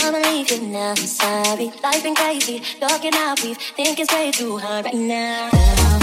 getting but I believe you now. I'm sorry, life been crazy. Looking out, we think it's way too hard right now.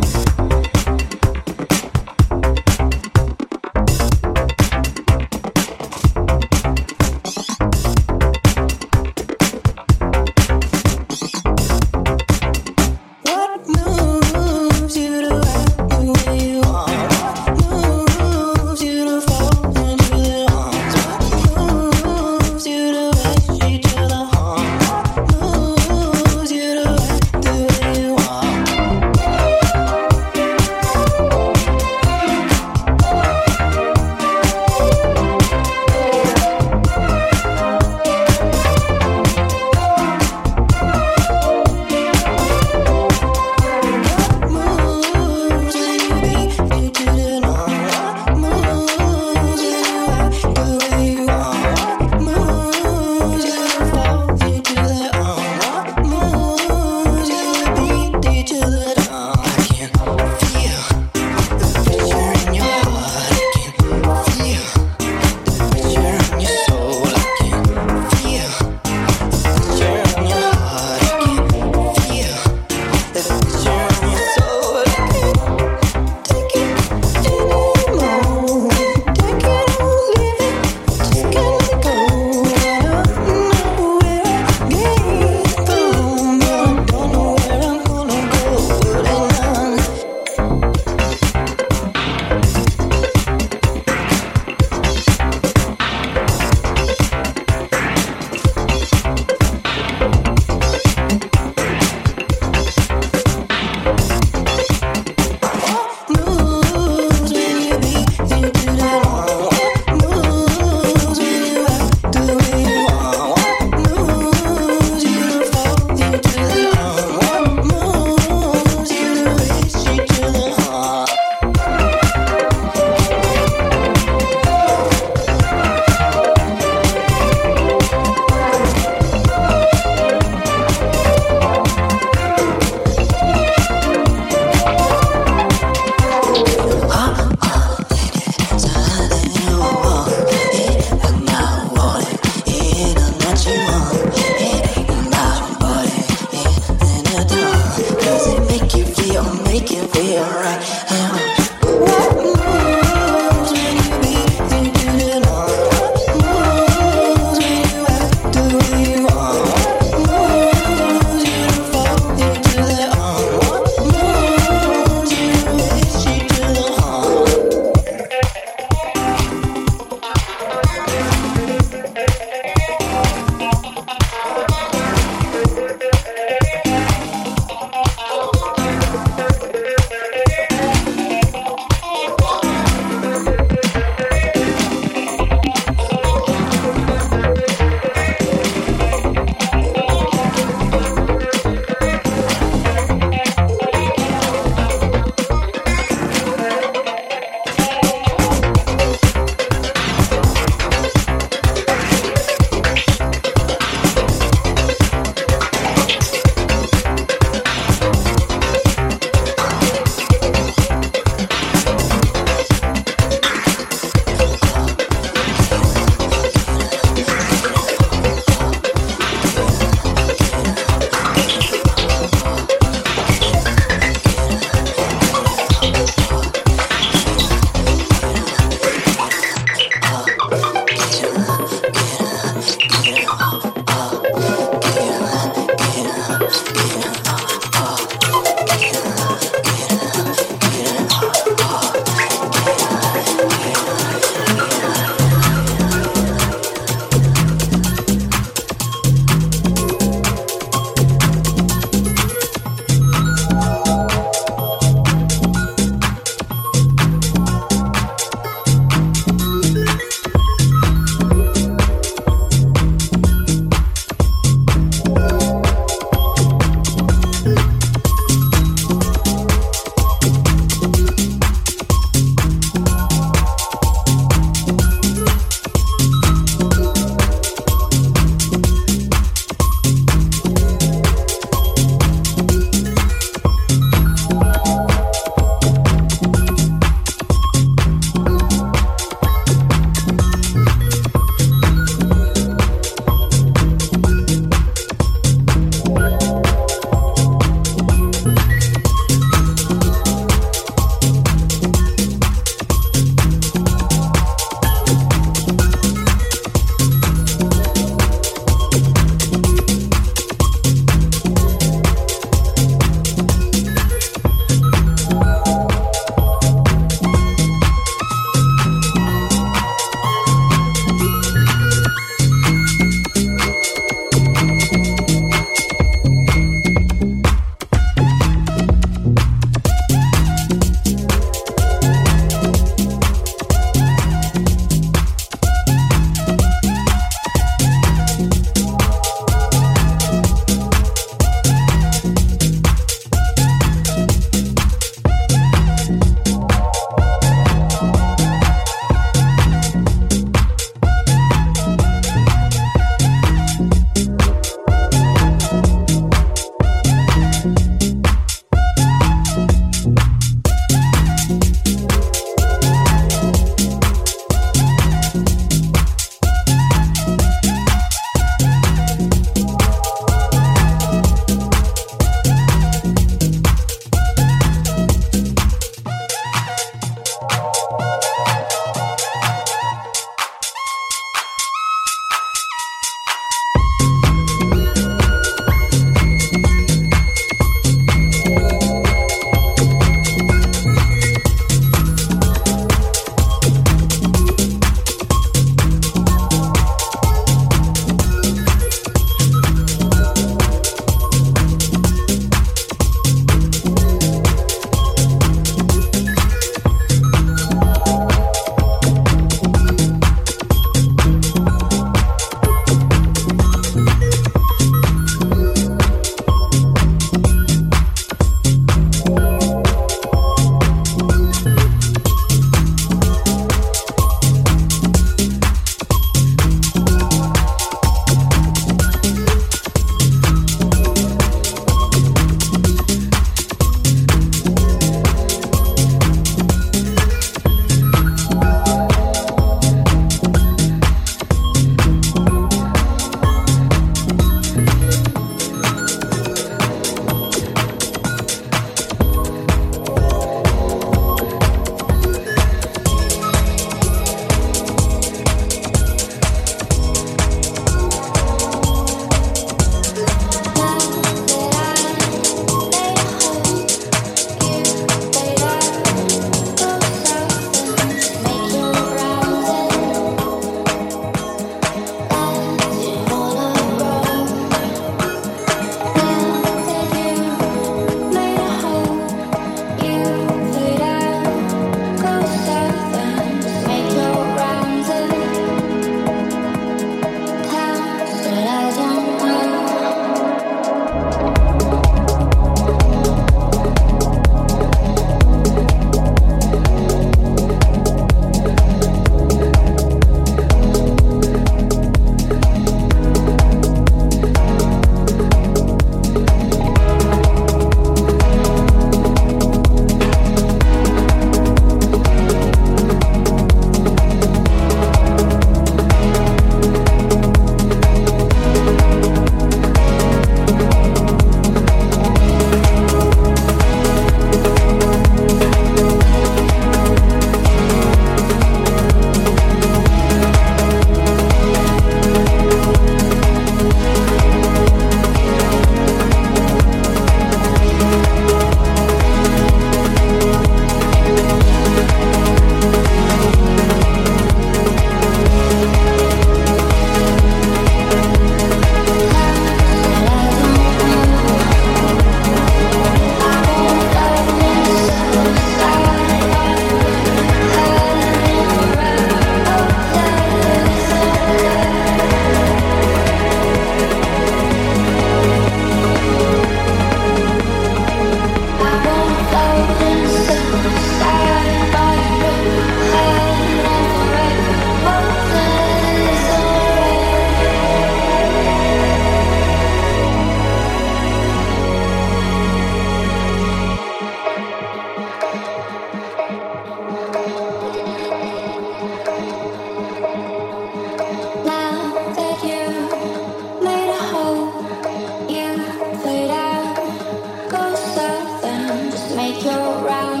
you're around.